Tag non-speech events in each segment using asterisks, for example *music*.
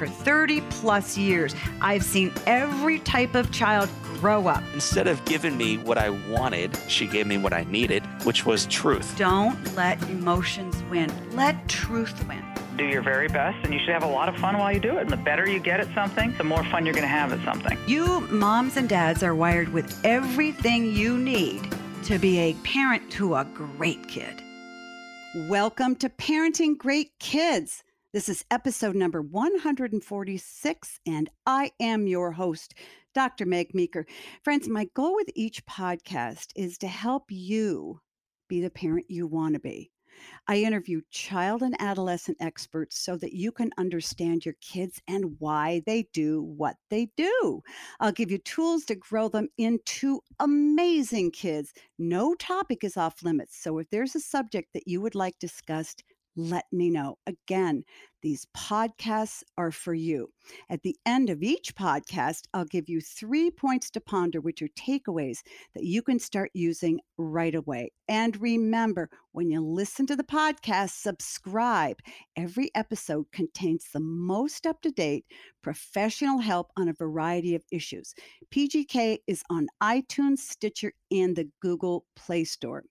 for 30 plus years. I've seen every type of child grow up. Instead of giving me what I wanted, she gave me what I needed, which was truth. Don't let emotions win, let truth win. Do your very best, and you should have a lot of fun while you do it. And the better you get at something, the more fun you're going to have at something. You moms and dads are wired with everything you need to be a parent to a great kid. Welcome to Parenting Great Kids. This is episode number 146, and I am your host, Dr. Meg Meeker. Friends, my goal with each podcast is to help you be the parent you want to be. I interview child and adolescent experts so that you can understand your kids and why they do what they do. I'll give you tools to grow them into amazing kids. No topic is off limits. So if there's a subject that you would like discussed, let me know. Again, these podcasts are for you. At the end of each podcast, I'll give you three points to ponder, which are takeaways that you can start using right away. And remember, when you listen to the podcast, subscribe. Every episode contains the most up to date professional help on a variety of issues. PGK is on iTunes, Stitcher, and the Google Play Store.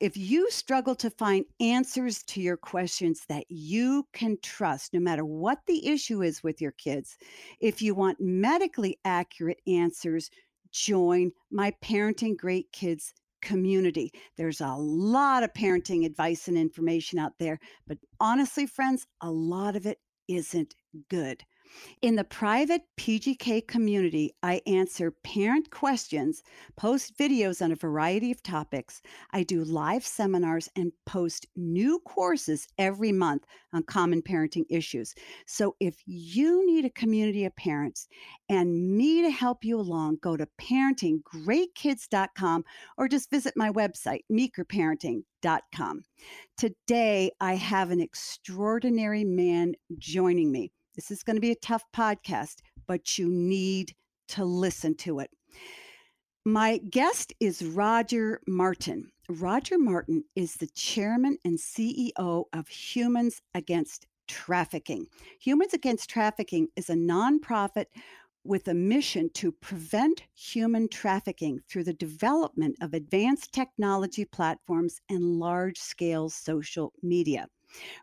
If you struggle to find answers to your questions that you can trust, no matter what the issue is with your kids, if you want medically accurate answers, join my Parenting Great Kids community. There's a lot of parenting advice and information out there, but honestly, friends, a lot of it isn't good. In the private PGK community, I answer parent questions, post videos on a variety of topics. I do live seminars and post new courses every month on common parenting issues. So if you need a community of parents and me to help you along, go to parentinggreatkids.com or just visit my website, meekerparenting.com. Today, I have an extraordinary man joining me. This is going to be a tough podcast, but you need to listen to it. My guest is Roger Martin. Roger Martin is the chairman and CEO of Humans Against Trafficking. Humans Against Trafficking is a nonprofit with a mission to prevent human trafficking through the development of advanced technology platforms and large scale social media.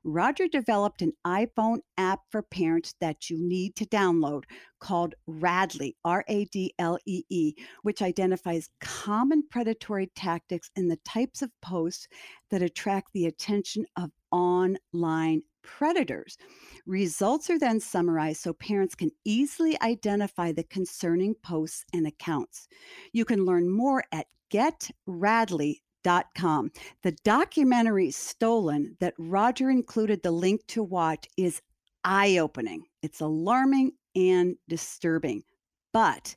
Roger developed an iPhone app for parents that you need to download called Radlee, R A D L E E, which identifies common predatory tactics and the types of posts that attract the attention of online predators. Results are then summarized so parents can easily identify the concerning posts and accounts. You can learn more at getradlee.com Com. The documentary Stolen that Roger included the link to watch is eye opening. It's alarming and disturbing, but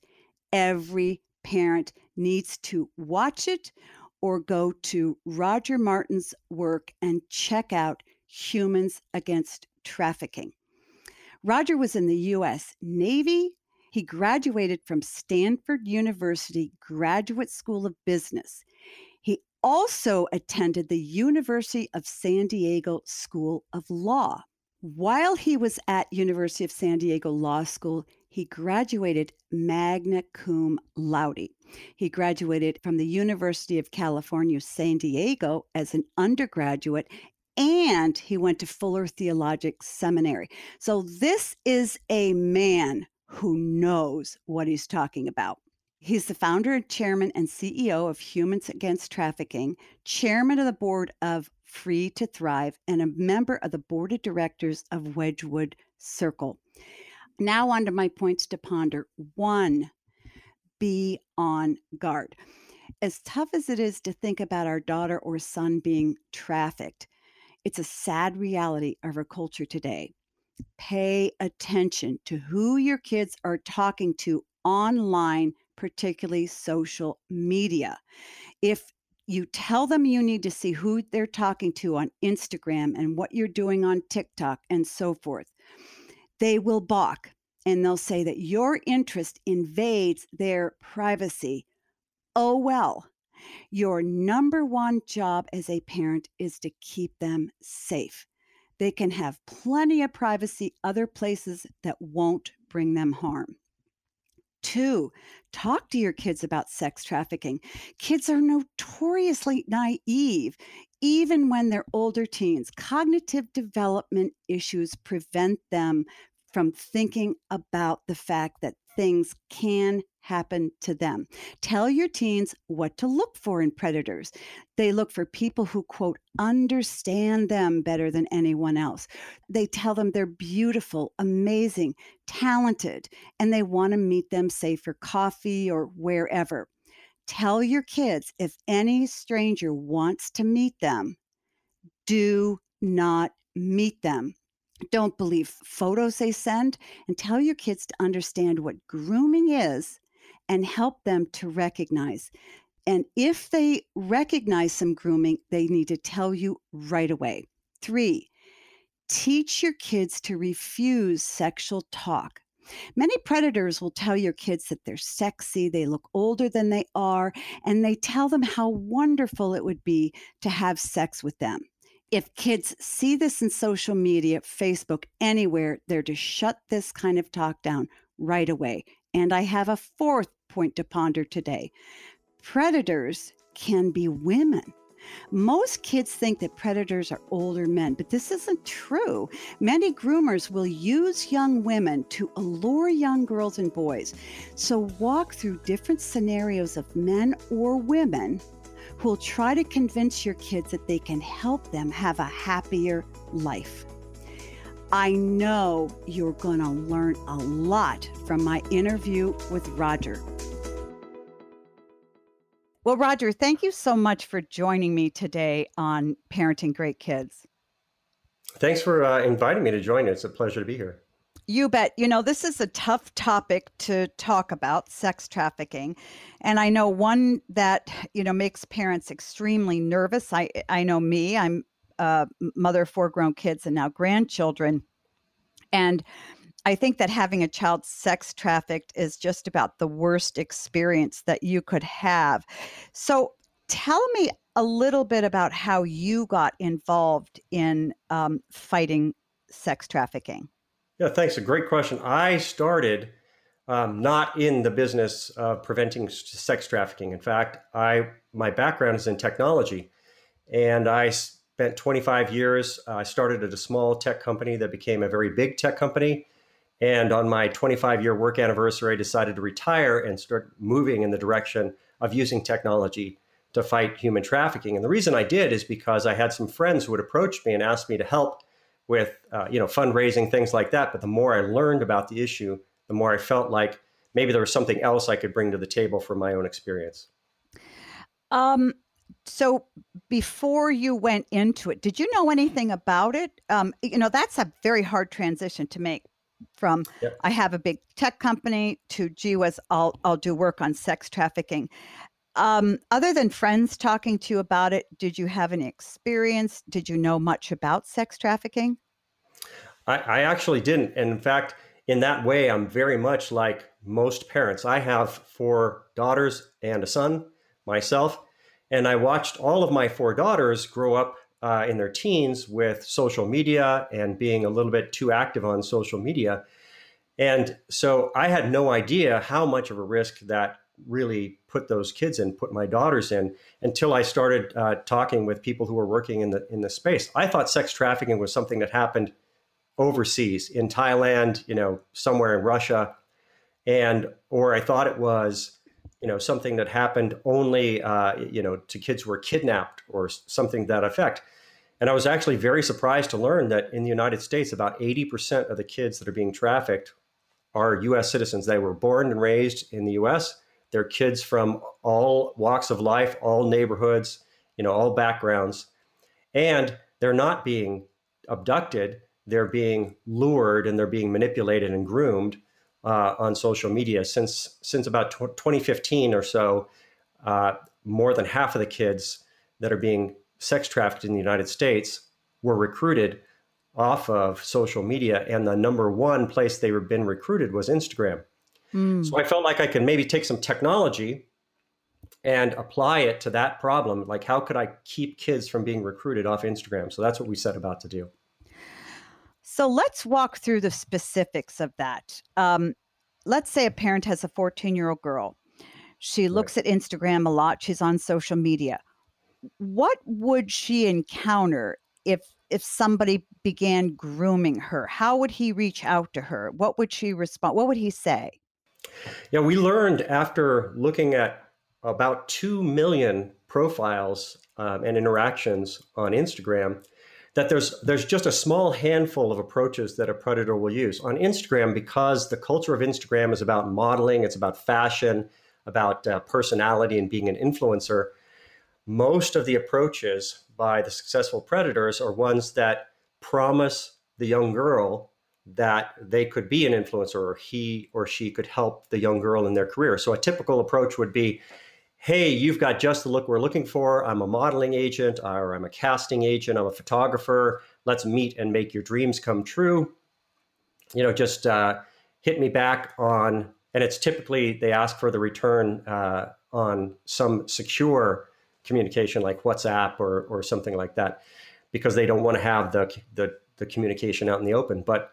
every parent needs to watch it or go to Roger Martin's work and check out Humans Against Trafficking. Roger was in the U.S. Navy. He graduated from Stanford University Graduate School of Business also attended the University of San Diego School of Law. While he was at University of San Diego Law School, he graduated magna cum laude. He graduated from the University of California, San Diego as an undergraduate and he went to Fuller Theologic Seminary. So this is a man who knows what he's talking about. He's the founder, and chairman, and CEO of Humans Against Trafficking, chairman of the board of Free to Thrive, and a member of the board of directors of Wedgwood Circle. Now, on to my points to ponder. One, be on guard. As tough as it is to think about our daughter or son being trafficked, it's a sad reality of our culture today. Pay attention to who your kids are talking to online particularly social media. If you tell them you need to see who they're talking to on Instagram and what you're doing on TikTok and so forth, they will balk and they'll say that your interest invades their privacy. Oh, well, your number one job as a parent is to keep them safe. They can have plenty of privacy other places that won't bring them harm. Two, talk to your kids about sex trafficking. Kids are notoriously naive, even when they're older teens. Cognitive development issues prevent them from thinking about the fact that things can happen to them. Tell your teens what to look for in predators. They look for people who, quote, understand them better than anyone else. They tell them they're beautiful, amazing, talented, and they want to meet them, say, for coffee or wherever. Tell your kids if any stranger wants to meet them, do not meet them don't believe photos they send and tell your kids to understand what grooming is and help them to recognize. And if they recognize some grooming, they need to tell you right away. Three, teach your kids to refuse sexual talk. Many predators will tell your kids that they're sexy, they look older than they are, and they tell them how wonderful it would be to have sex with them. If kids see this in social media, Facebook, anywhere, they're to shut this kind of talk down right away. And I have a fourth point to ponder today predators can be women. Most kids think that predators are older men, but this isn't true. Many groomers will use young women to allure young girls and boys. So walk through different scenarios of men or women will try to convince your kids that they can help them have a happier life. I know you're going to learn a lot from my interview with Roger. Well, Roger, thank you so much for joining me today on Parenting Great Kids. Thanks for uh, inviting me to join you. It's a pleasure to be here. You bet. You know, this is a tough topic to talk about sex trafficking. And I know one that, you know, makes parents extremely nervous. I I know me. I'm a mother of four grown kids and now grandchildren. And I think that having a child sex trafficked is just about the worst experience that you could have. So tell me a little bit about how you got involved in um, fighting sex trafficking. Yeah, thanks. A great question. I started um, not in the business of preventing sex trafficking. In fact, I my background is in technology, and I spent 25 years. Uh, I started at a small tech company that became a very big tech company. And on my 25 year work anniversary, I decided to retire and start moving in the direction of using technology to fight human trafficking. And the reason I did is because I had some friends who would approach me and ask me to help with uh, you know fundraising things like that. But the more i learned about the issue the more i felt like maybe there was something else i could bring to the table from my own experience. Um so before you went into it did you know anything about it? Um you know that's a very hard transition to make from yep. i have a big tech company to gee whiz i'll i'll do work on sex trafficking um, other than friends talking to you about it, did you have any experience? Did you know much about sex trafficking? I, I actually didn't. And in fact, in that way, I'm very much like most parents. I have four daughters and a son myself. And I watched all of my four daughters grow up uh, in their teens with social media and being a little bit too active on social media. And so I had no idea how much of a risk that really put those kids in, put my daughters in, until I started uh, talking with people who were working in the in the space. I thought sex trafficking was something that happened overseas in Thailand, you know, somewhere in Russia, and or I thought it was, you know, something that happened only, uh, you know, to kids who were kidnapped or something that effect. And I was actually very surprised to learn that in the United States, about 80% of the kids that are being trafficked are U.S. citizens. They were born and raised in the U.S they're kids from all walks of life, all neighborhoods, you know, all backgrounds. And they're not being abducted, they're being lured and they're being manipulated and groomed uh, on social media. Since, since about 2015 or so, uh, more than half of the kids that are being sex trafficked in the United States were recruited off of social media. And the number one place they were been recruited was Instagram. Mm. So I felt like I could maybe take some technology and apply it to that problem. Like, how could I keep kids from being recruited off Instagram? So that's what we set about to do. So let's walk through the specifics of that. Um, let's say a parent has a 14 year old girl. She looks right. at Instagram a lot. She's on social media. What would she encounter if if somebody began grooming her? How would he reach out to her? What would she respond? What would he say? Yeah, we learned after looking at about 2 million profiles um, and interactions on Instagram that there's there's just a small handful of approaches that a predator will use on Instagram because the culture of Instagram is about modeling, it's about fashion, about uh, personality and being an influencer. Most of the approaches by the successful predators are ones that promise the young girl that they could be an influencer or he or she could help the young girl in their career. So a typical approach would be hey, you've got just the look we're looking for. I'm a modeling agent or I'm a casting agent. I'm a photographer. Let's meet and make your dreams come true. You know, just uh, hit me back on, and it's typically they ask for the return uh, on some secure communication like WhatsApp or, or something like that because they don't want to have the, the, the communication out in the open. But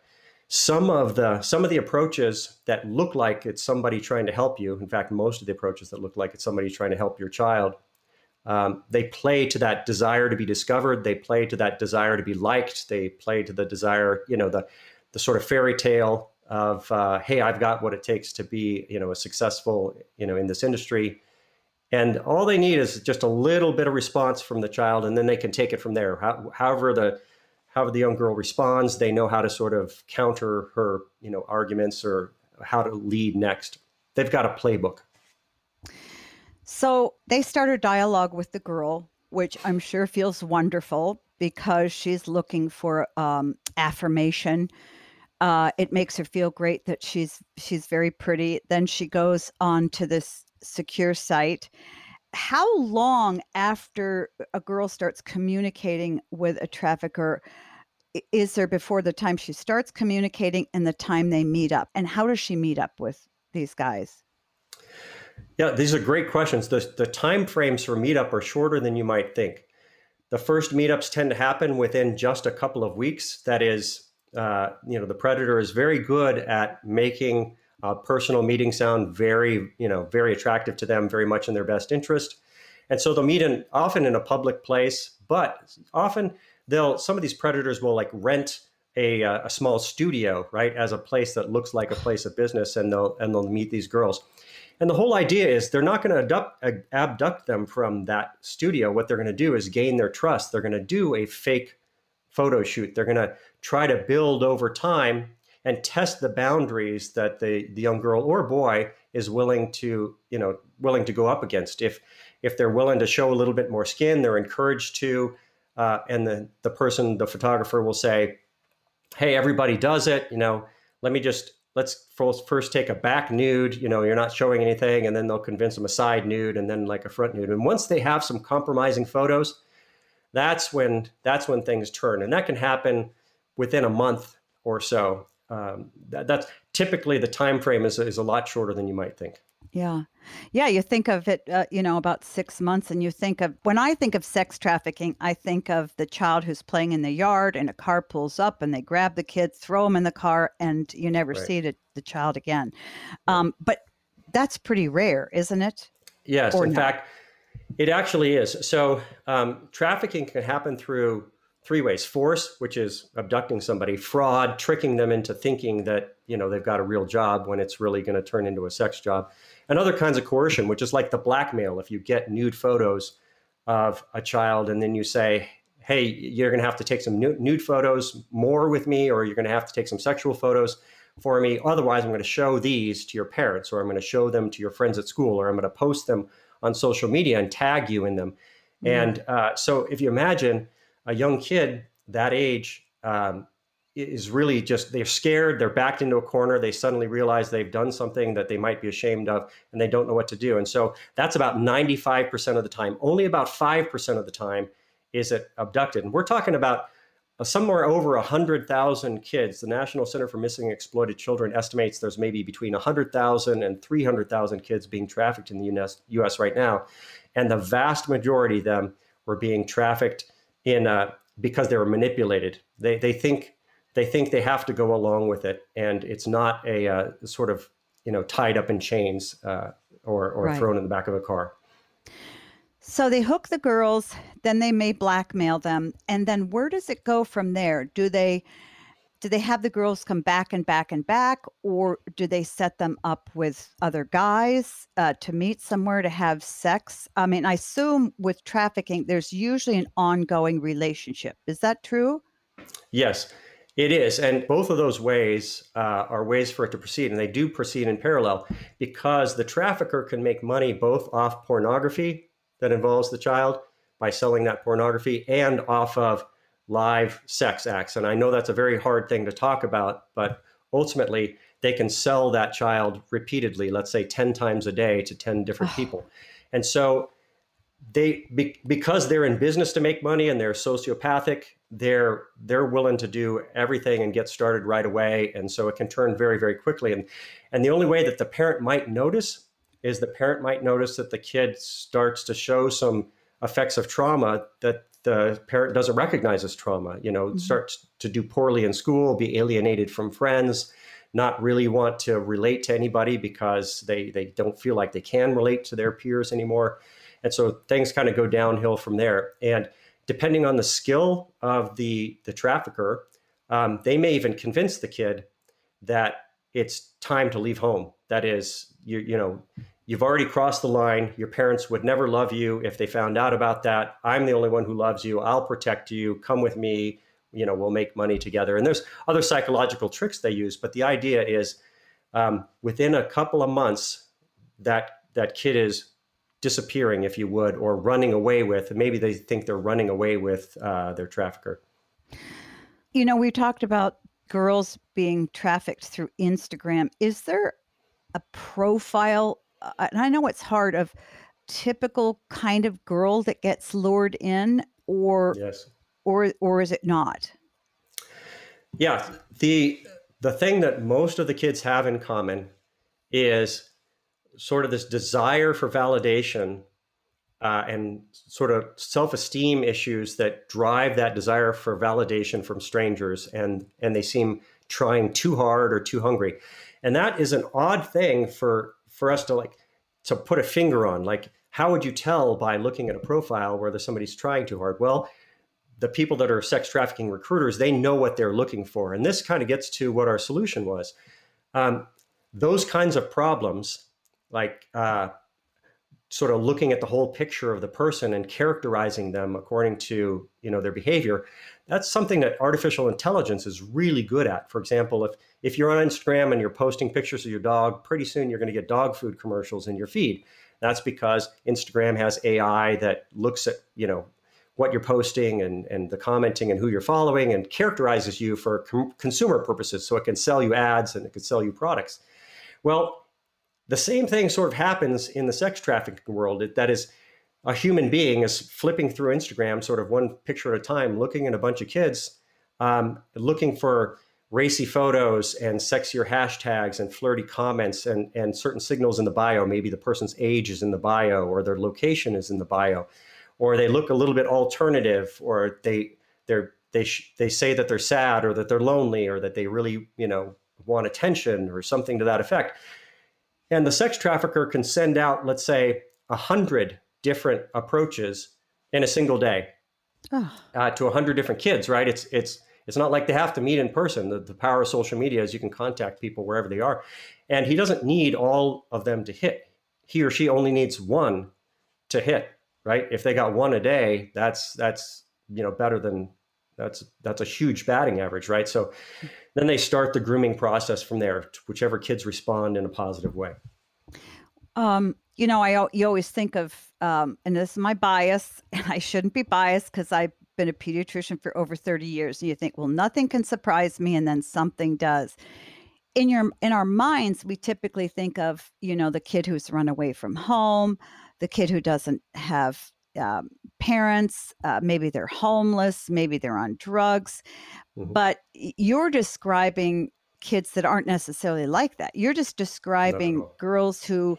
some of the some of the approaches that look like it's somebody trying to help you in fact most of the approaches that look like it's somebody trying to help your child um, they play to that desire to be discovered they play to that desire to be liked they play to the desire you know the the sort of fairy tale of uh, hey i've got what it takes to be you know a successful you know in this industry. And all they need is just a little bit of response from the child and then they can take it from there. How, however the however the young girl responds, they know how to sort of counter her, you know, arguments or how to lead next. They've got a playbook. So they start a dialogue with the girl, which I'm sure feels wonderful because she's looking for um, affirmation. Uh, it makes her feel great that she's she's very pretty. Then she goes on to this secure site how long after a girl starts communicating with a trafficker is there before the time she starts communicating and the time they meet up? And how does she meet up with these guys? Yeah these are great questions. The, the time frames for meetup are shorter than you might think. The first meetups tend to happen within just a couple of weeks. That is uh, you know the predator is very good at making uh, personal meeting sound very, you know, very attractive to them, very much in their best interest. And so they'll meet in often in a public place, but often they'll some of these predators will like rent a, uh, a small studio, right, as a place that looks like a place of business, and they'll and they'll meet these girls. And the whole idea is they're not going to abduct them from that studio. What they're going to do is gain their trust. They're going to do a fake photo shoot. They're going to try to build over time and test the boundaries that the, the young girl or boy is willing to you know willing to go up against. If if they're willing to show a little bit more skin they're encouraged to uh, and the the person the photographer will say hey everybody does it you know let me just let's first take a back nude you know you're not showing anything and then they'll convince them a side nude and then like a front nude. And once they have some compromising photos that's when that's when things turn. And that can happen within a month or so um, that, that's typically the time frame is, is a lot shorter than you might think. Yeah. Yeah you think of it uh, you know about six months and you think of when i think of sex trafficking i think of the child who's playing in the yard and a car pulls up and they grab the kid throw him in the car and you never right. see the, the child again. Um, but that's pretty rare isn't it? Yes or in not? fact it actually is. So um, trafficking can happen through three ways. Force which is abducting somebody fraud tricking them into thinking that you know they've got a real job when it's really going to turn into a sex job. And other kinds of coercion which is like the blackmail. If you get nude photos of a child and then you say hey you're going to have to take some nude photos more with me or you're going to have to take some sexual photos for me. Otherwise i'm going to show these to your parents or i'm going to show them to your friends at school or i'm going to post them on social media and tag you in them. Mm-hmm. and uh, so if you imagine a young kid that age um, is really just they're scared they're backed into a corner they suddenly realize they've done something that they might be ashamed of and they don't know what to do. And so that's about 95% of the time. Only about 5% of the time is it abducted. And we're talking about uh, somewhere over 100,000 kids. The National Center for Missing and Exploited Children estimates there's maybe between 100,000 and 300,000 kids being trafficked in the US, US right now. And the vast majority of them were being trafficked in uh, because they were manipulated. They they think they think they have to go along with it, and it's not a uh, sort of you know tied up in chains uh, or or Right. thrown in the back of a car. So they hook the girls, then they may blackmail them, and then where does it go from there? Do they do they have the girls come back and back and back, or do they set them up with other guys uh, to meet somewhere to have sex? I mean, I assume with trafficking, there's usually an ongoing relationship. Is that true? Yes, it is. And both of those ways uh, are ways for it to proceed. And they do proceed in parallel because the trafficker can make money both off pornography that involves the child by selling that pornography and off of live sex acts. And I know that's a very hard thing to talk about, but ultimately, they can sell that child repeatedly, let's say 10 times a day to 10 different people. And so they be, because they're in business to make money and they're sociopathic they're they're willing to do everything and get started right away and so it can turn very very quickly and and the only way that the parent might notice is the parent might notice that the kid starts to show some effects of trauma that the parent doesn't recognize as trauma you know Mhm. starts to do poorly in school be alienated from friends not really want to relate to anybody because they they don't feel like they can relate to their peers anymore and so things kind of go downhill from there. And depending on the skill of the the trafficker, um, they may even convince the kid that it's time to leave home. That is, you you know, you've already crossed the line. Your parents would never love you if they found out about that. I'm the only one who loves you. I'll protect you. Come with me. You know, we'll make money together. And there's other psychological tricks they use, but the idea is um, within a couple of months, that that kid is disappearing, if you would, or running away with. Maybe they think they're running away with uh, their trafficker. You know, we talked about girls being trafficked through Instagram. Is there a profile? Uh, And I know it's hard of typical kind of girl that gets lured in, or Yes. or or is it not? Yeah. The the thing that most of the kids have in common is sort of this desire for validation uh, and sort of self-esteem issues that drive that desire for validation from strangers and and they seem trying too hard or too hungry and that is an odd thing for for us to like to put a finger on like how would you tell by looking at a profile whether somebody's trying too hard? Well the people that are sex trafficking recruiters they know what they're looking for and this kind of gets to what our solution was. Um, those kinds of problems like uh, sort of looking at the whole picture of the person and characterizing them according to you know their behavior that's something that artificial intelligence is really good at. For example if if you're on instagram and you're posting pictures of your dog pretty soon you're going to get dog food commercials in your feed. That's because instagram has ai that looks at you know what you're posting and, and the commenting and who you're following and characterizes you for com- consumer purposes. So it can sell you ads and it can sell you products. Well the same thing sort of happens in the sex trafficking world. It- That is, a human being is flipping through Instagram, sort of one picture at a time, looking at a bunch of kids, um, looking for racy photos and sexier hashtags and flirty comments and, and certain signals in the bio. Maybe the person's age is in the bio or their location is in the bio, or they look a little bit alternative, or they they're they sh- they say that they're sad or that they're lonely or that they really you know want attention or something to that effect. And the sex trafficker can send out, let's say, a hundred different approaches in a single day Oh, uh, to a hundred different kids. Right? It's it's it's not like they have to meet in person. The, the power of social media is you can contact people wherever they are, and he doesn't need all of them to hit. He or she only needs one to hit. Right? If they got one a day, that's that's you know better than that's that's a huge batting average, right? So then they start the grooming process from there, whichever kids respond in a positive way. um, you know, I you always think of, um, and this is my bias, *laughs* and I shouldn't be biased because I've been a pediatrician for over thirty years. And you think, well, nothing can surprise me, and then something does. In your in our minds, we typically think of, you know, the kid who's run away from home, the kid who doesn't have um, parents, uh, maybe they're homeless, maybe they're on drugs, Mhm. but you're describing kids that aren't necessarily like that. You're just describing girls who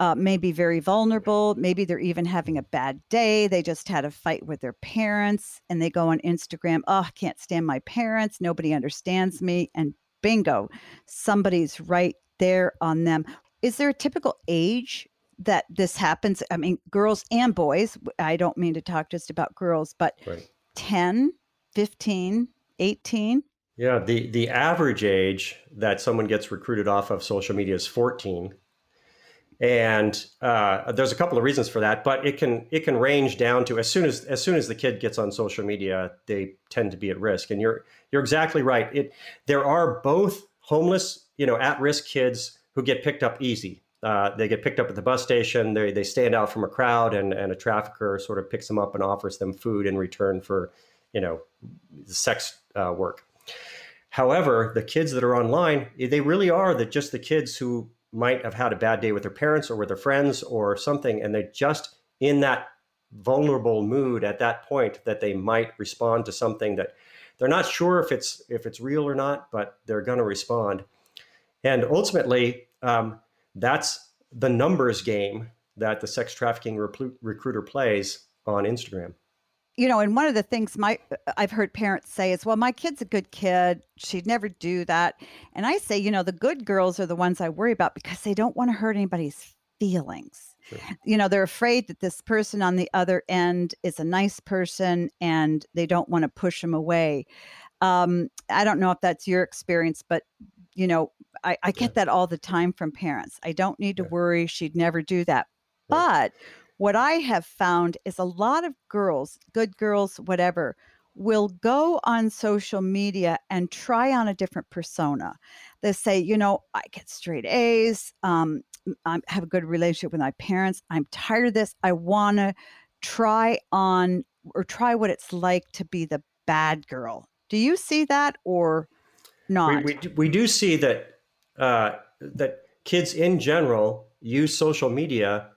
uh, may be very vulnerable. Maybe they're even having a bad day. They just had a fight with their parents and they go on Instagram. Oh, I can't stand my parents. Nobody understands me. And bingo, somebody's right there on them. Is there a typical age that this happens? I mean, girls and boys. I don't mean to talk just about girls, but right. 10, 15, 18? Yeah, the, the average age that someone gets recruited off of social media is 14 and uh, there's a couple of reasons for that but it can it can range down to as soon as as soon as the kid gets on social media they tend to be at risk. And you're you're exactly right. It there are both homeless you know at risk kids who get picked up easy. Uh, they get picked up at the bus station. They, they stand out from a crowd and, and a trafficker sort of picks them up and offers them food in return for you know sex uh, work. However the kids that are online they really are the, just the kids who might have had a bad day with their parents or with their friends or something, and they're just in that vulnerable mood at that point that they might respond to something that they're not sure if it's if it's real or not, but they're going to respond. And ultimately, um, that's the numbers game that the sex trafficking recruiter plays on Instagram you know, and one of the things my I've heard parents say is, "Well, my kid's a good kid; she'd never do that." And I say, you know, the good girls are the ones I worry about because they don't want to hurt anybody's feelings. Sure. You know, they're afraid that this person on the other end is a nice person, and they don't want to push them away. Um, I don't know if that's your experience, but you know, I, I get yeah. that all the time from parents. I don't need to yeah. worry; she'd never do that. But what I have found is a lot of girls, good girls, whatever, will go on social media and try on a different persona. They say, you know, I get straight A's. Um, I have a good relationship with my parents. I'm tired of this. I want to try on or try what it's like to be the bad girl. Do you see that or not? We, we, we do see that uh, that kids in general use social media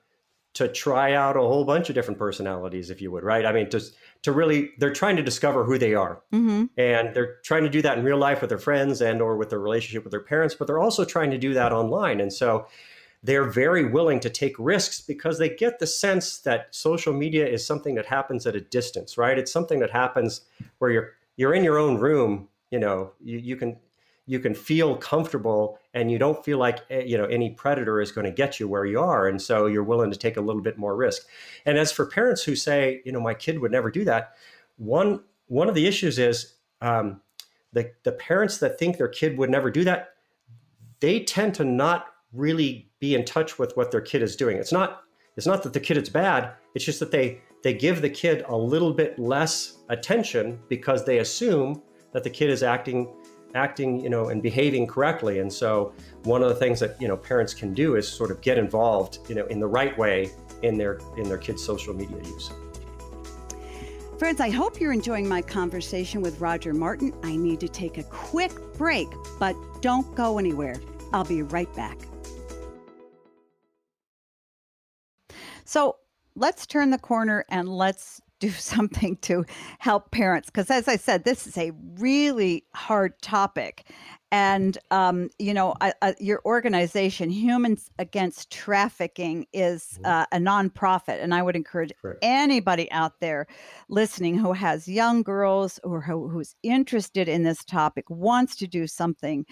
to try out a whole bunch of different personalities, if you would, right? I mean, just to really, they're trying to discover who they are, mm-hmm. and they're trying to do that in real life with their friends and or with their relationship with their parents, but they're also trying to do that online, and so they're very willing to take risks because they get the sense that social media is something that happens at a distance, right? It's something that happens where you're you're in your own room, you know, you, you can you can feel comfortable and you don't feel like eh, you know any predator is going to get you where you are and so you're willing to take a little bit more risk. And as for parents who say you know my kid would never do that one one of the issues is um, the, the parents that think their kid would never do that they tend to not really be in touch with what their kid is doing. It's not it's not that the kid is bad it's just that they they give the kid a little bit less attention because they assume that the kid is acting acting, you know, and behaving correctly. And so one of the things that, you know, parents can do is sort of get involved, you know, in the right way in their in their kids' social media use. Friends, I hope you're enjoying my conversation with Roger Martin. I need to take a quick break, but don't go anywhere. I'll be right back. So let's turn the corner and let's do *laughs* something to help parents because as i said this is a really hard topic. And um, you know I, I, your organization humans against trafficking is mm-hmm. uh, a nonprofit. And i would encourage anybody out there listening who has young girls or who, who's interested in this topic wants to do something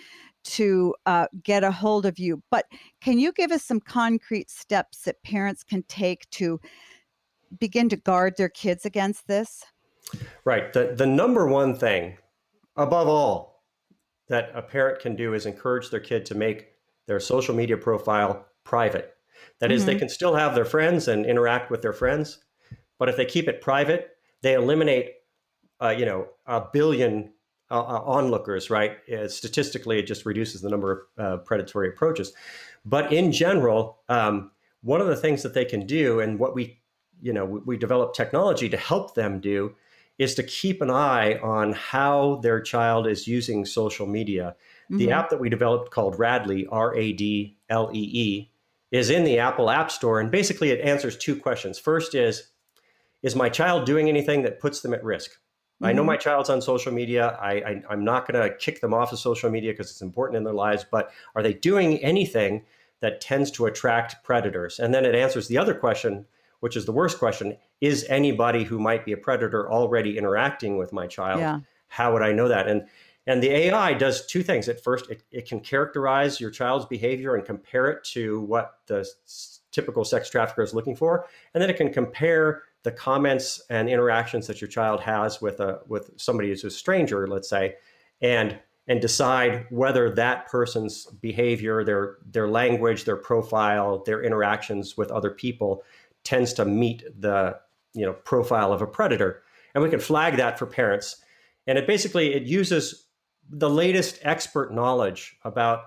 to uh, get a hold of you. But can you give us some concrete steps that parents can take to begin to guard their kids against this? Right. The, the number one thing, above all, that a parent can do is encourage their kid to make their social media profile private. That mm-hmm. is, they mm-hmm. can still have their friends and interact with their friends, but if they keep it private, they eliminate, uh, you know, a billion uh, uh onlookers. Right? Uh, statistically, it just reduces the number of uh, predatory approaches. But in general, um, one of the things that they can do, and what we you know we, we develop technology to help them do is to keep an eye on how their child is using social media. Mm-hmm. The app that we developed called Radlee, R A D L E E, is in the Apple App Store. And basically, it answers two questions. First is, is my child doing anything that puts them at risk? Mm-hmm. I know mm-hmm. my child's on social media. I, I, am not going to kick them off of social media because it's important in their lives, but are they doing anything that tends to attract predators. And then it answers the other question, which is the worst question is anybody who might be a predator already interacting with my child? Yeah. How would I know that? And and the AI does two things. At first, it, it can characterize your child's behavior and compare it to what the typical sex trafficker is looking for. And then it can compare the comments and interactions that your child has with a with somebody who's a stranger, let's say, and and decide whether that person's behavior, their their language, their profile, their interactions with other people tends to meet the you know profile of a predator. And we can flag that for parents. And it basically it uses the latest expert knowledge about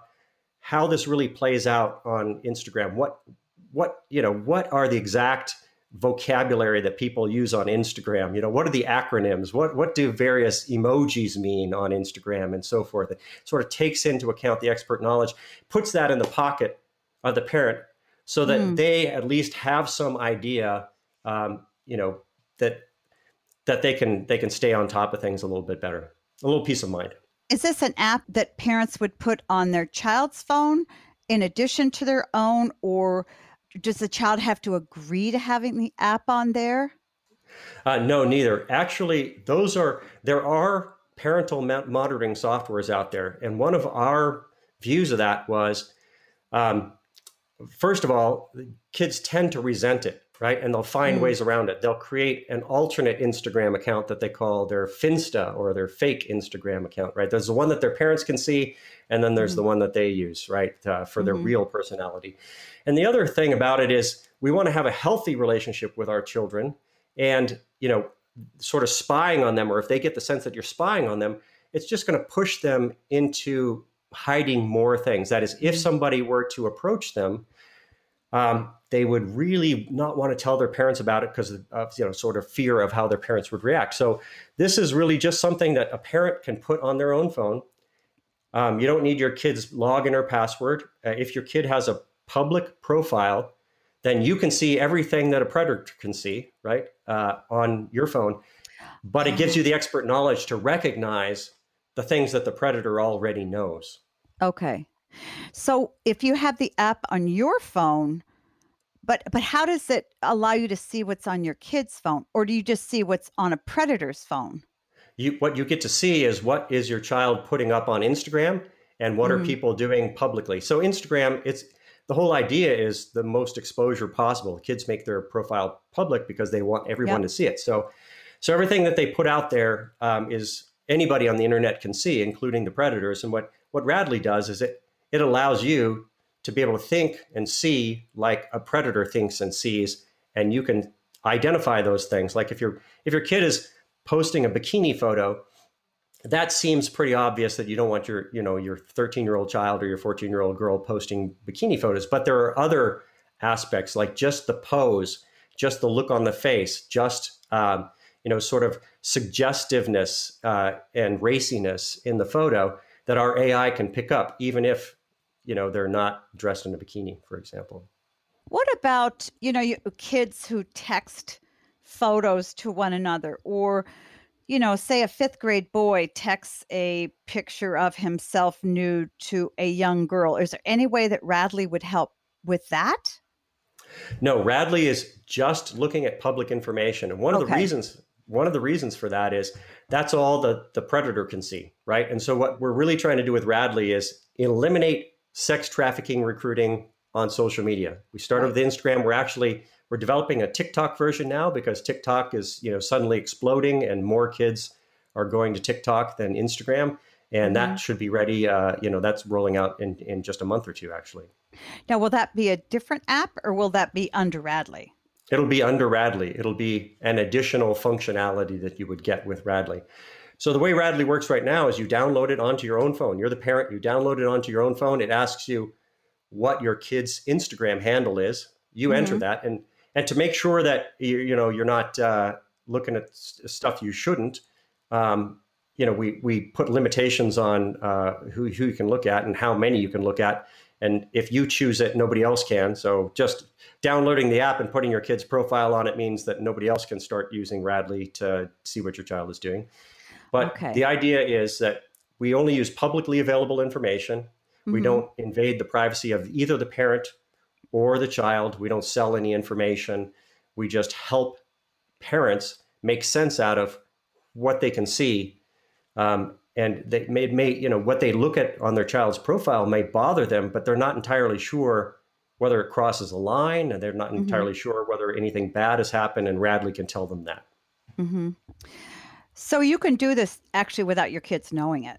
how this really plays out on Instagram. What what you know what are the exact vocabulary that people use on Instagram. You know, what are the acronyms? What what do various emojis mean on Instagram and so forth? It sort of takes into account the expert knowledge, puts that in the pocket of the parent, so that mm. they at least have some idea. Um, you know that that they can they can stay on top of things a little bit better, a little peace of mind. Is this an app that parents would put on their child's phone in addition to their own, or does the child have to agree to having the app on there? Uh, no, neither. Actually, those are there are parental monitoring softwares out there, and one of our views of that was, um, first of all, kids tend to resent it, right? And they'll find mm. ways around it. They'll create an alternate Instagram account that they call their Finsta or their fake Instagram account, right? There's the one that their parents can see, and then there's mm. the one that they use, right, uh, for their mm-hmm. real personality. And the other thing about it is we want to have a healthy relationship with our children and, you know, sort of spying on them, or if they get the sense that you're spying on them, it's just going to push them into hiding more things. That is, if somebody were to approach them, um, they would really not want to tell their parents about it because of you know sort of fear of how their parents would react. So this is really just something that a parent can put on their own phone. Um, you don't need your kid's login or password. Uh, if your kid has a public profile, then you can see everything that a predator can see, right, uh, on your phone. But it gives you the expert knowledge to recognize the things that the predator already knows. Okay. So if you have the app on your phone, but but how does it allow you to see what's on your kid's phone or do you just see what's on a predator's phone? You what you get to see is what is your child putting up on Instagram and what mm. are people doing publicly. So Instagram it's the whole idea is the most exposure possible. Kids make their profile public because they want everyone yep. to see it. So, so everything that they put out there um, is anybody on the internet can see, including the predators. And what what Radlee does is it it allows you to be able to think and see like a predator thinks and sees, and you can identify those things. Like if your if your kid is posting a bikini photo that seems pretty obvious that you don't want your you know your 13 year old child or your 14 year old girl posting bikini photos but there are other aspects like just the pose just the look on the face just um, you know sort of suggestiveness uh, and raciness in the photo that our ai can pick up even if you know they're not dressed in a bikini for example what about you know you, kids who text photos to one another or you know, say a fifth grade boy texts a picture of himself nude to a young girl. Is there any way that Radlee would help with that? No, Radlee is just looking at public information. And one of the reasons one of the reasons for that is that's all the, the predator can see, right? And so what we're really trying to do with Radlee is eliminate sex trafficking recruiting on social media. We started with Instagram. We're actually we're developing a TikTok version now because TikTok is, you know, suddenly exploding and more kids are going to TikTok than Instagram. And mm-hmm. that should be ready. Uh, you know, that's rolling out in, in just a month or two, actually. Now, will that be a different app or will that be under Radlee? It'll be under Radlee. It'll be an additional functionality that you would get with Radlee. So the way Radlee works right now is you download it onto your own phone. You're the parent, you download it onto your own phone. It asks you what your kid's Instagram handle is. You mm-hmm. enter that and and to make sure that you, you know you're not uh, looking at stuff you shouldn't. Um, you know, we we put limitations on uh, who who you can look at and how many you can look at. And if you choose it, nobody else can. So just downloading the app and putting your kid's profile on it means that nobody else can start using Radlee to see what your child is doing. But okay. the idea is that we only use publicly available information. We Mhm. don't invade the privacy of either the parent or the child. We don't sell any information. We just help parents make sense out of what they can see. Um, and they may, may, you know, what they look at on their child's profile may bother them, but they're not entirely sure whether it crosses a line and they're not Mhm. entirely sure whether anything bad has happened. And Radlee can tell them that. mm-hmm. So you can do this actually without your kids knowing it.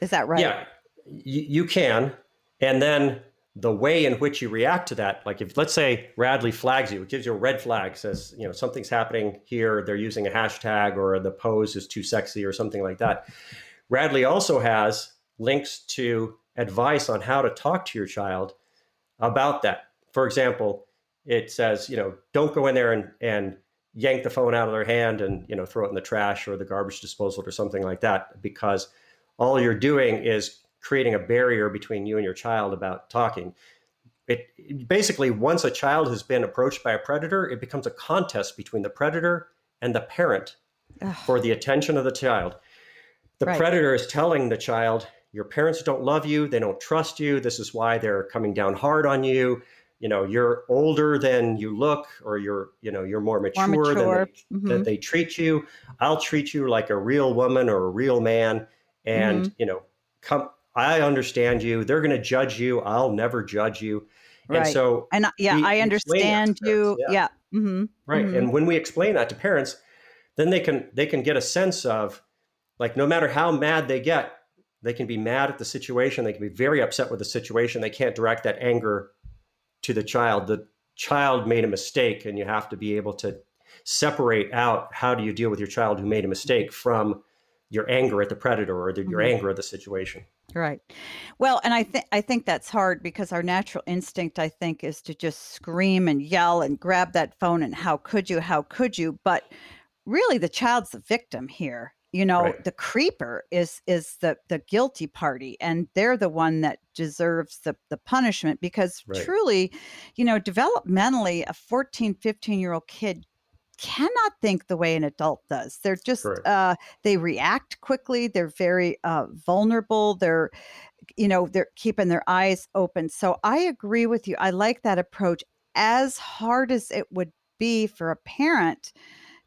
Is that right? Yeah, you, you can. And then the way in which you react to that, like if let's say Radlee flags you, it gives you a red flag, says, you know, something's happening here, they're using a hashtag or the pose is too sexy or something like that. Radlee also has links to advice on how to talk to your child about that. For example, it says, you know, don't go in there and, and yank the phone out of their hand and, you know, throw it in the trash or the garbage disposal or something like that, because all you're doing is creating a barrier between you and your child about talking. It, basically, once a child has been approached by a predator, it becomes a contest between the predator and the parent Ugh. for the attention of the child. The Right. predator is telling the child, your parents don't love you, they don't trust you, this is why they're coming down hard on you. You know, you're older than you look, or you're, you know, you're more mature, mature. than they, Mhm. that they treat you. I'll treat you like a real woman or a real man. And, Mm-hmm. you know, come I understand you. They're gonna judge you. I'll never judge you. Right. And so And yeah, we I to understand you. parents, Yeah. hmm Right. Mhm. And when we explain that to parents, then they can they can get a sense of like no matter how mad they get, they can be mad at the situation, they can be very upset with the situation. They can't direct that anger to the child. The child made a mistake and you have to be able to separate out how do you deal with your child who made a mistake from your anger at the predator or the, your Mhm. anger at the situation. Right. Well, and I think I think that's hard because our natural instinct, I think, is to just scream and yell and grab that phone and how could you, how could you? But really, the child's the victim here. You know, Right. the creeper is is the the guilty party, and they're the one that deserves the the punishment because Right. truly, you know, developmentally, a 14, 15 year old kid cannot think the way an adult does. They're just uh they react quickly, they're very uh vulnerable, they're you know, they're keeping their eyes open. So I agree with you. I like that approach as hard as it would be for a parent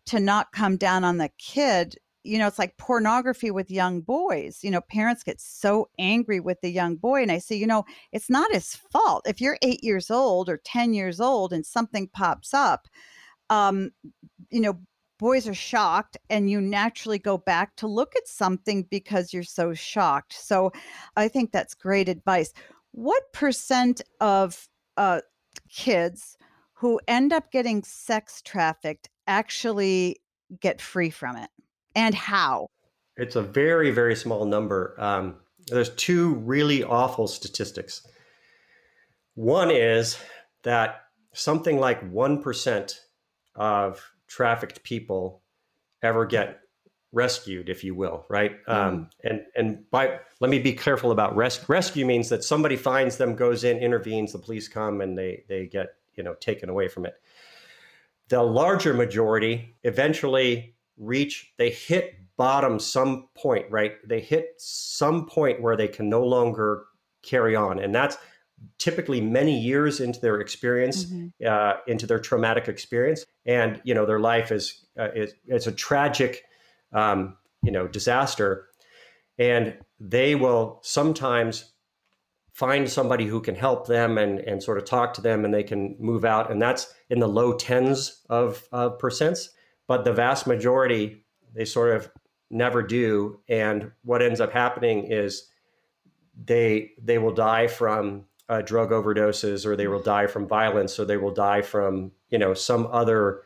to not come down on the kid. You know, it's like pornography with young boys. You know, parents get so angry with the young boy. And I say, you know, it's not his fault. If you're eight years old or 10 years old and something pops up, um, you know, boys are shocked and you naturally go back to look at something because you're so shocked. So I think that's great advice. What percent of uh, kids who end up getting sex trafficked actually get free from it? And how? It's a very, very small number. Um, there's two really awful statistics. One is that something like 1% of trafficked people ever get rescued, if you will, right? Um, and and by let me be careful about res- rescue means that somebody finds them, goes in, intervenes, the police come, and they they get you know taken away from it. The larger majority eventually reach they hit bottom some point, right? They hit some point where they can no longer carry on, and that's typically many years into their experience Mhm. uh, into their traumatic experience, and you know their life is uh, is it's a tragic, um, you know, disaster, and they will sometimes find somebody who can help them and and sort of talk to them, and they can move out, and that's in the low tens of of percents, but the vast majority they sort of never do, and what ends up happening is they they will die from uh, drug overdoses or they will die from violence or they will die from you know some other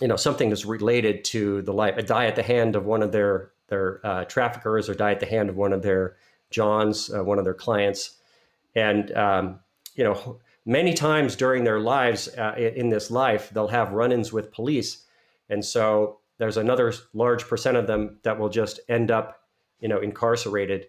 you know something that's related to the life a die at the hand of one of their their uh, traffickers or die at the hand of one of their johns uh, one of their clients. And um, you know many times during their lives uh, in this life they'll have run-ins with police. And so there's another large percent of them that will just end up you know incarcerated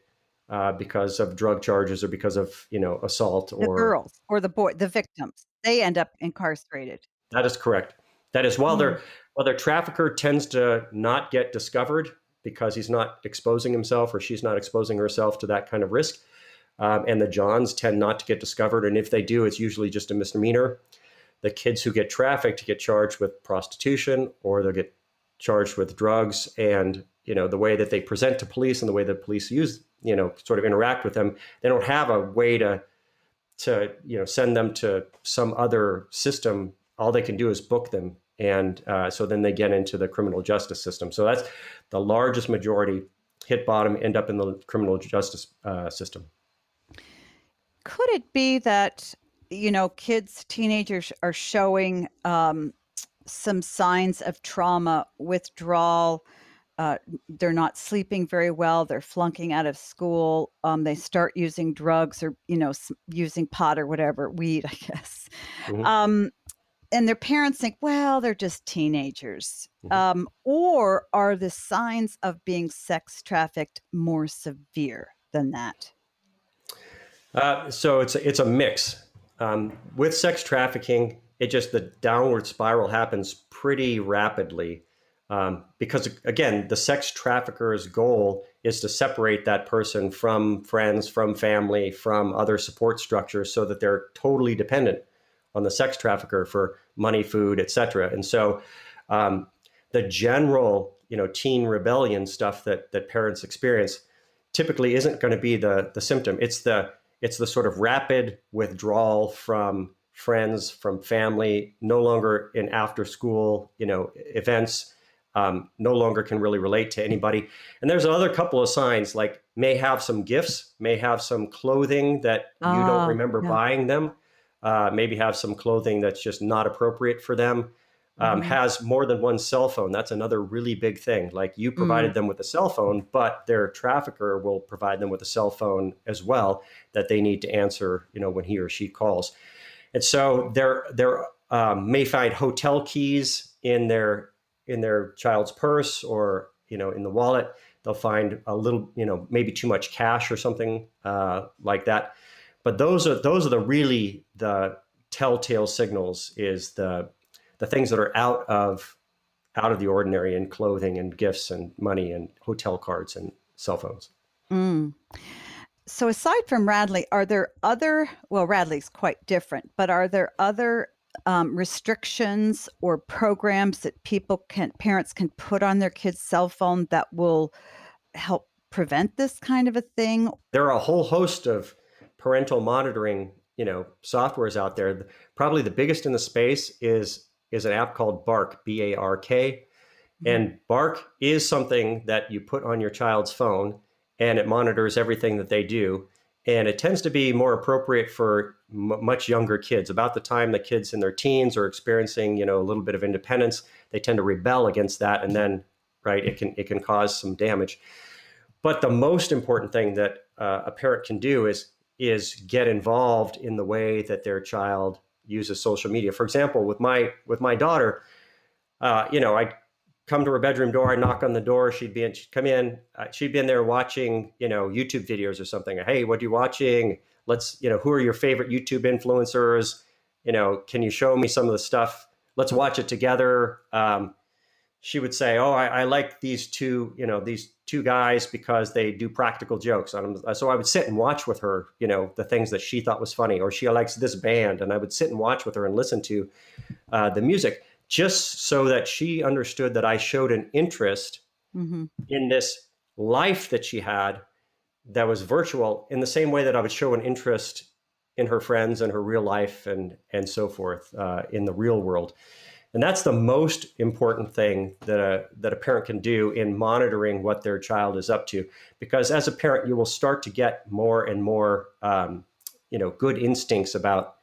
uh, because of drug charges or because of you know assault The or girls or the boy, the victims, they end up incarcerated. that is correct that is while Mm. their while their trafficker tends to not get discovered because he's not exposing himself or she's not exposing herself to that kind of risk Um, and the Johns tend not to get discovered. And if they do, it's usually just a misdemeanor. The kids who get trafficked get charged with prostitution or they'll get charged with drugs. And, you know, the way that they present to police and the way that police use, you know, sort of interact with them, they don't have a way to, to, you know, send them to some other system. All they can do is book them. And uh, so then they get into the criminal justice system. So that's the largest majority hit bottom, end up in the criminal justice uh, system. Could it be that you know kids, teenagers are showing um, some signs of trauma, withdrawal? Uh, they're not sleeping very well. They're flunking out of school. Um, they start using drugs or you know using pot or whatever weed, *laughs* I guess. Mm-hmm. Um, and their parents think, well, they're just teenagers. Mm-hmm. Um, or are the signs of being sex trafficked more severe than that? Uh, so it's a, it's a mix. Um, with sex trafficking, it just the downward spiral happens pretty rapidly um, because again, the sex trafficker's goal is to separate that person from friends, from family, from other support structures, so that they're totally dependent on the sex trafficker for money, food, etc. And so, um, the general you know teen rebellion stuff that that parents experience typically isn't going to be the the symptom. It's the it's the sort of rapid withdrawal from friends, from family, no longer in after school, you know, events, um, no longer can really relate to anybody. And there's another couple of signs like may have some gifts, may have some clothing that you don't ah, remember yeah. buying them, uh, maybe have some clothing that's just not appropriate for them um, mm-hmm. has more than one cell phone. That's another really big thing. Like you provided mm-hmm. them with a cell phone, but their trafficker will provide them with a cell phone as well that they need to answer, you know, when he or she calls. And so they're they're um, may find hotel keys in their in their child's purse or you know in the wallet. They'll find a little, you know, maybe too much cash or something uh, like that. But those are those are the really the telltale signals is the the things that are out of out of the ordinary in clothing and gifts and money and hotel cards and cell phones. Mm. So aside from Radlee, are there other? Well, Radlee's quite different, but are there other um, restrictions or programs that people can parents can put on their kids' cell phone that will help prevent this kind of a thing? There are a whole host of parental monitoring, you know, softwares out there. Probably the biggest in the space is is an app called Bark, B A R K. Mm-hmm. And Bark is something that you put on your child's phone and it monitors everything that they do. And it tends to be more appropriate for m- much younger kids. About the time the kids in their teens are experiencing, you know, a little bit of independence, they tend to rebel against that, and then, right, it can it can cause some damage. But the most important thing that uh, a parent can do is is get involved in the way that their child uses social media. For example, with my with my daughter, uh, you know, I come to her bedroom door, I knock on the door, she'd be in, she'd come in, uh, she'd been there watching, you know, YouTube videos or something. Hey, what are you watching? Let's, you know, who are your favorite YouTube influencers? You know, can you show me some of the stuff? Let's watch it together. Um, she would say, "Oh, I, I, like these two, you know, these two guys because they do practical jokes." so I would sit and watch with her, you know, the things that she thought was funny, or she likes this band, and I would sit and watch with her and listen to uh, the music, just so that she understood that I showed an interest mm-hmm. in this life that she had that was virtual, in the same way that I would show an interest in her friends and her real life and and so forth uh, in the real world. And that's the most important thing that a, that a parent can do in monitoring what their child is up to. Because as a parent, you will start to get more and more, um, you know, good instincts about,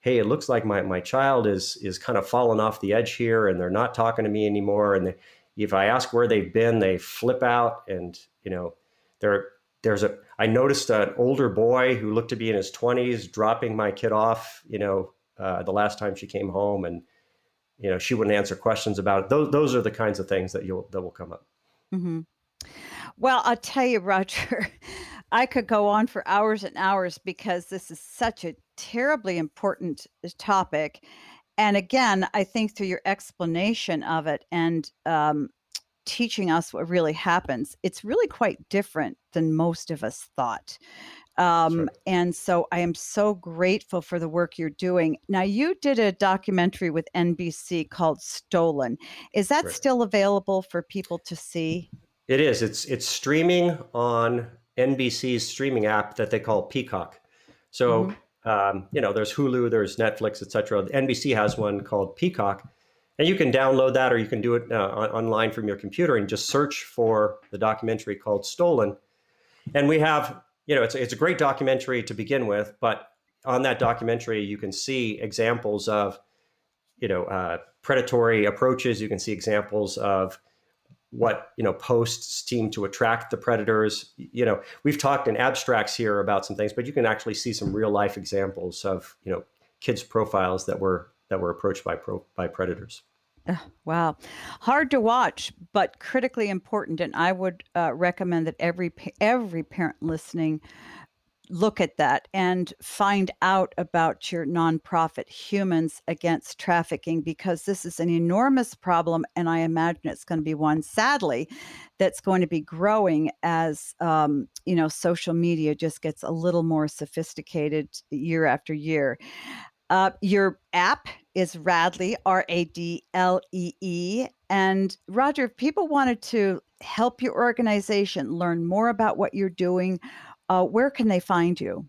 hey, it looks like my, my child is is kind of falling off the edge here, and they're not talking to me anymore. And they, if I ask where they've been, they flip out, and you know, there there's a. I noticed an older boy who looked to be in his 20s dropping my kid off, you know, uh, the last time she came home, and you know she wouldn't answer questions about it those, those are the kinds of things that you'll that will come up mm-hmm. well i'll tell you roger *laughs* i could go on for hours and hours because this is such a terribly important uh, topic and again i think through your explanation of it and um, teaching us what really happens it's really quite different than most of us thought Um, Sure. And so I am so grateful for the work you're doing. Now, you did a documentary with NBC called Stolen. Is that Right. still available for people to see? It is. It's it's streaming on NBC's streaming app that they call Peacock. So um, you know, there's Hulu, there's Netflix, etc. NBC has one called Peacock, and you can download that, or you can do it uh, on- online from your computer and just search for the documentary called Stolen. And we have, you know, it's it's a great documentary to begin with, but on that documentary, you can see examples of, you know, uh, predatory approaches. You can see examples of what you know posts seem to attract the predators you know we've talked in abstracts here about some things but you can actually see some real life examples of you know kids profiles that were that were approached by pro, by predators Ugh, wow. Hard to watch, but critically important. And I would uh, recommend that every pa- every parent listening look at that and find out about your nonprofit Humans Against Trafficking because this is an enormous problem, and I imagine it's going to be one, sadly, that's going to be growing as um, you know social media just gets a little more sophisticated year after year. Uh, your app is Radlee, R A D L E E. And Roger, if people wanted to help your organization learn more about what you're doing, uh, where can they find you?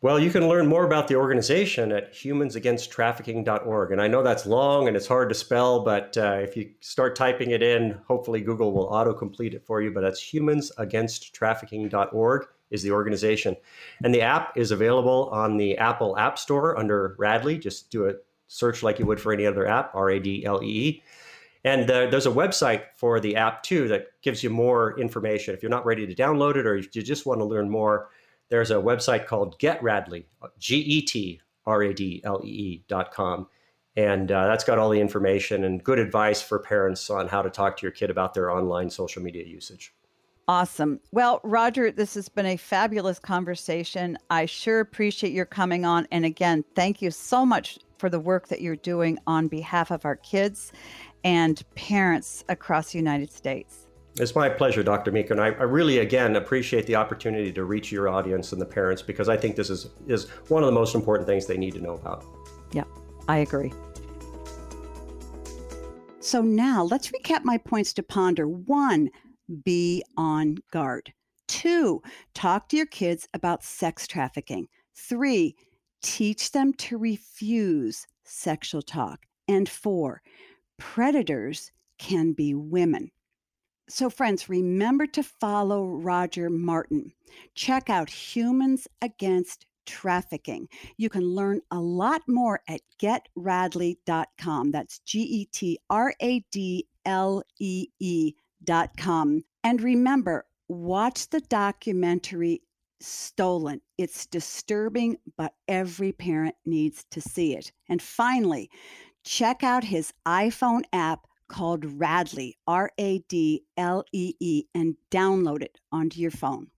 well you can learn more about the organization at humansagainsttrafficking.org and i know that's long and it's hard to spell but uh, if you start typing it in hopefully google will autocomplete it for you but that's humansagainsttrafficking.org is the organization and the app is available on the apple app store under radlee just do a search like you would for any other app r-a-d-l-e-e and uh, there's a website for the app too that gives you more information if you're not ready to download it or if you just want to learn more there's a website called Get Radlee, G E T R A D L E E dot com. And uh, that's got all the information and good advice for parents on how to talk to your kid about their online social media usage. Awesome. Well, Roger, this has been a fabulous conversation. I sure appreciate your coming on. And again, thank you so much for the work that you're doing on behalf of our kids and parents across the United States. It's my pleasure, Dr. Meeker. And I, I really, again, appreciate the opportunity to reach your audience and the parents because I think this is, is one of the most important things they need to know about. Yeah, I agree. So now let's recap my points to ponder. One, be on guard. Two, talk to your kids about sex trafficking. Three, teach them to refuse sexual talk. And four, predators can be women. So, friends, remember to follow Roger Martin. Check out Humans Against Trafficking. You can learn a lot more at getradlee.com. That's G E T R A D L E E.com. And remember, watch the documentary Stolen. It's disturbing, but every parent needs to see it. And finally, check out his iPhone app called Radlee, R A D L E E, and download it onto your phone.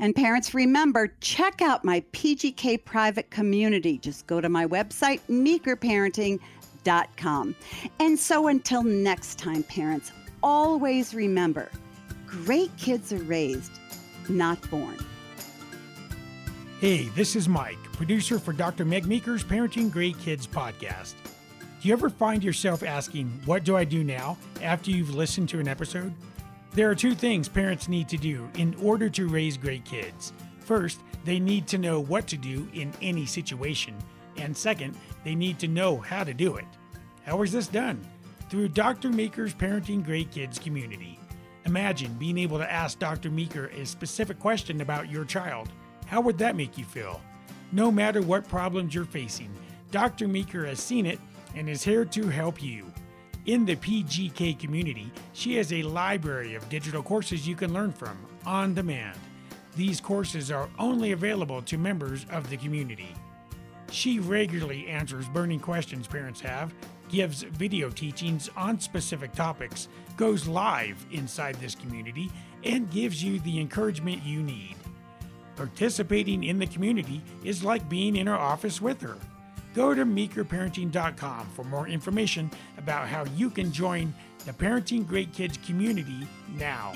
And parents, remember, check out my PGK private community. Just go to my website, meekerparenting.com. And so until next time, parents, always remember great kids are raised, not born. Hey, this is Mike, producer for Dr. Meg Meeker's Parenting Great Kids podcast. Do you ever find yourself asking, What do I do now after you've listened to an episode? There are two things parents need to do in order to raise great kids. First, they need to know what to do in any situation. And second, they need to know how to do it. How is this done? Through Dr. Meeker's Parenting Great Kids community. Imagine being able to ask Dr. Meeker a specific question about your child. How would that make you feel? No matter what problems you're facing, Dr. Meeker has seen it and is here to help you. In the PGK community, she has a library of digital courses you can learn from on demand. These courses are only available to members of the community. She regularly answers burning questions parents have, gives video teachings on specific topics, goes live inside this community, and gives you the encouragement you need. Participating in the community is like being in her office with her. Go to meekerparenting.com for more information about how you can join the Parenting Great Kids community now.